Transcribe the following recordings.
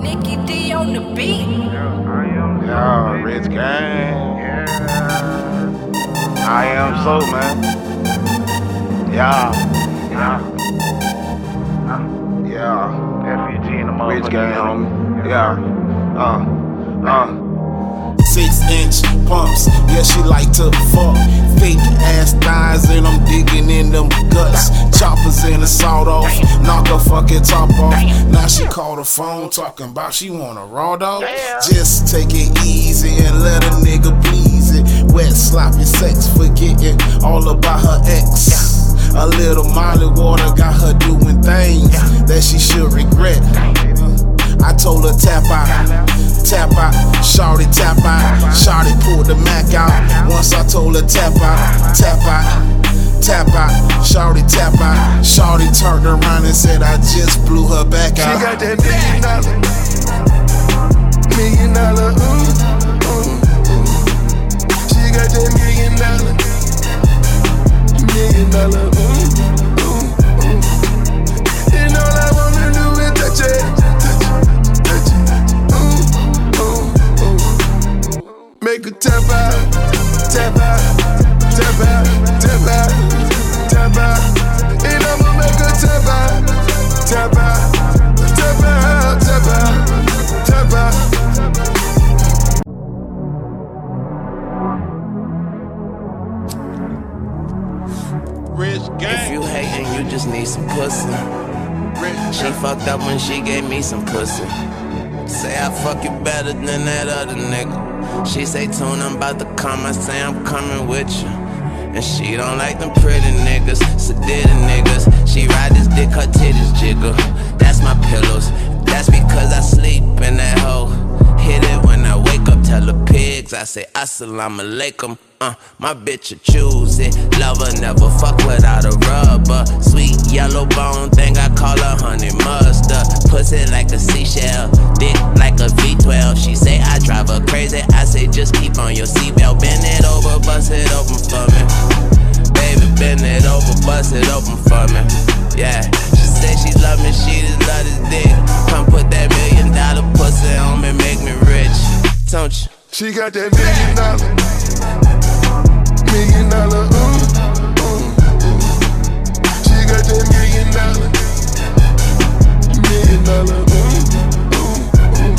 Nikki D on the beat. Yeah, Rich Gang. Yeah. I am so, man. Yeah. Yeah. Yeah. FUG in the Rich Gang, homie. Yeah. Uh. Uh. Six inch pumps, yeah, she like to fuck. Fake ass thighs, In the sawed off, knock her fucking top off. Now she called the phone talking about she want a raw dog. Just take it easy and let a nigga please it. Wet, sloppy sex, forgetting all about her ex. A little Molly water got her doing things that she should regret. I told her tap out, tap out, shorty tap out, shorty pulled the Mac out. Once I told her tap out, tap out, tap out, shorty tap out. Shorty turned around and said I just blew her back out. She got that million dollar, million dollar, ooh, ooh. Rich If you hating, you just need some pussy. She fucked up when she gave me some pussy. Say I fuck you better than that other nigga. She say, Tune, I'm about to come. I say, I'm coming with you. And she don't like them pretty niggas, sedated niggas. She ride this dick, her titties jiggle. That's my pillows. That's because I sleep in that I say, Assalamu alaikum. Uh, my bitch will choose it. Lover never fuck without a rubber. Sweet yellow bone thing, I call her honey mustard. Pussy like a seashell, dick like a V12. She say I drive her crazy. I say just keep on your seatbelt. Bend it over, bust it open for me. Baby, bend it over, bust it open for me. Yeah, she say she love me, she just love this dick. Come put that million dollar pussy on me, make me rich. Don't you? She got that million dollar, million dollar, ooh, ooh, ooh. She got that million dollar, million dollar, ooh, ooh, ooh.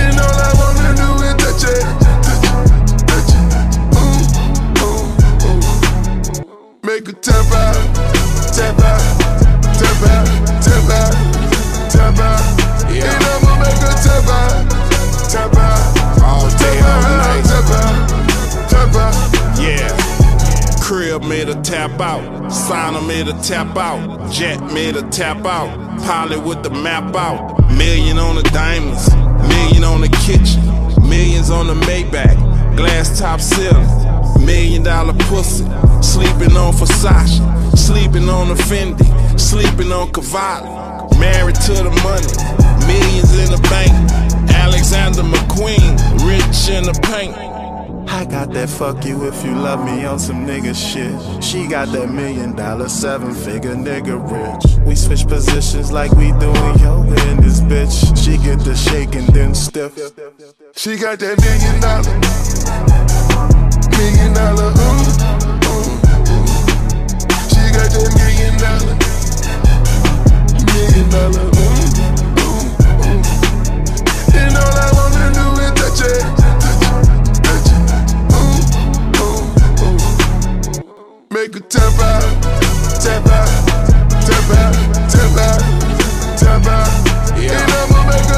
And all I wanna do is touch it, touch it, touch it, ooh, ooh, ooh. Make her tap out, tap out, tap out, tap out, tap out. And I'ma tap out. Signer made a tap out. Jet made a tap out. Pilot with the map out. Million on the diamonds. Million on the kitchen. Millions on the Maybach. Glass top ceiling. Million dollar pussy. Sleeping on Versace. Sleeping on the Fendi. Sleeping on Cavalli. Married to the money. Millions in the bank. Alexander McQueen. Rich in the paint. I got that fuck you if you love me on some nigga shit. She got that million dollar, seven figure nigga rich. We switch positions like we doing yoga in this bitch. She get the shake and then stiff. She got that million dollar, make a tap out, tap out, tap out, tap out, tap out. And I'ma make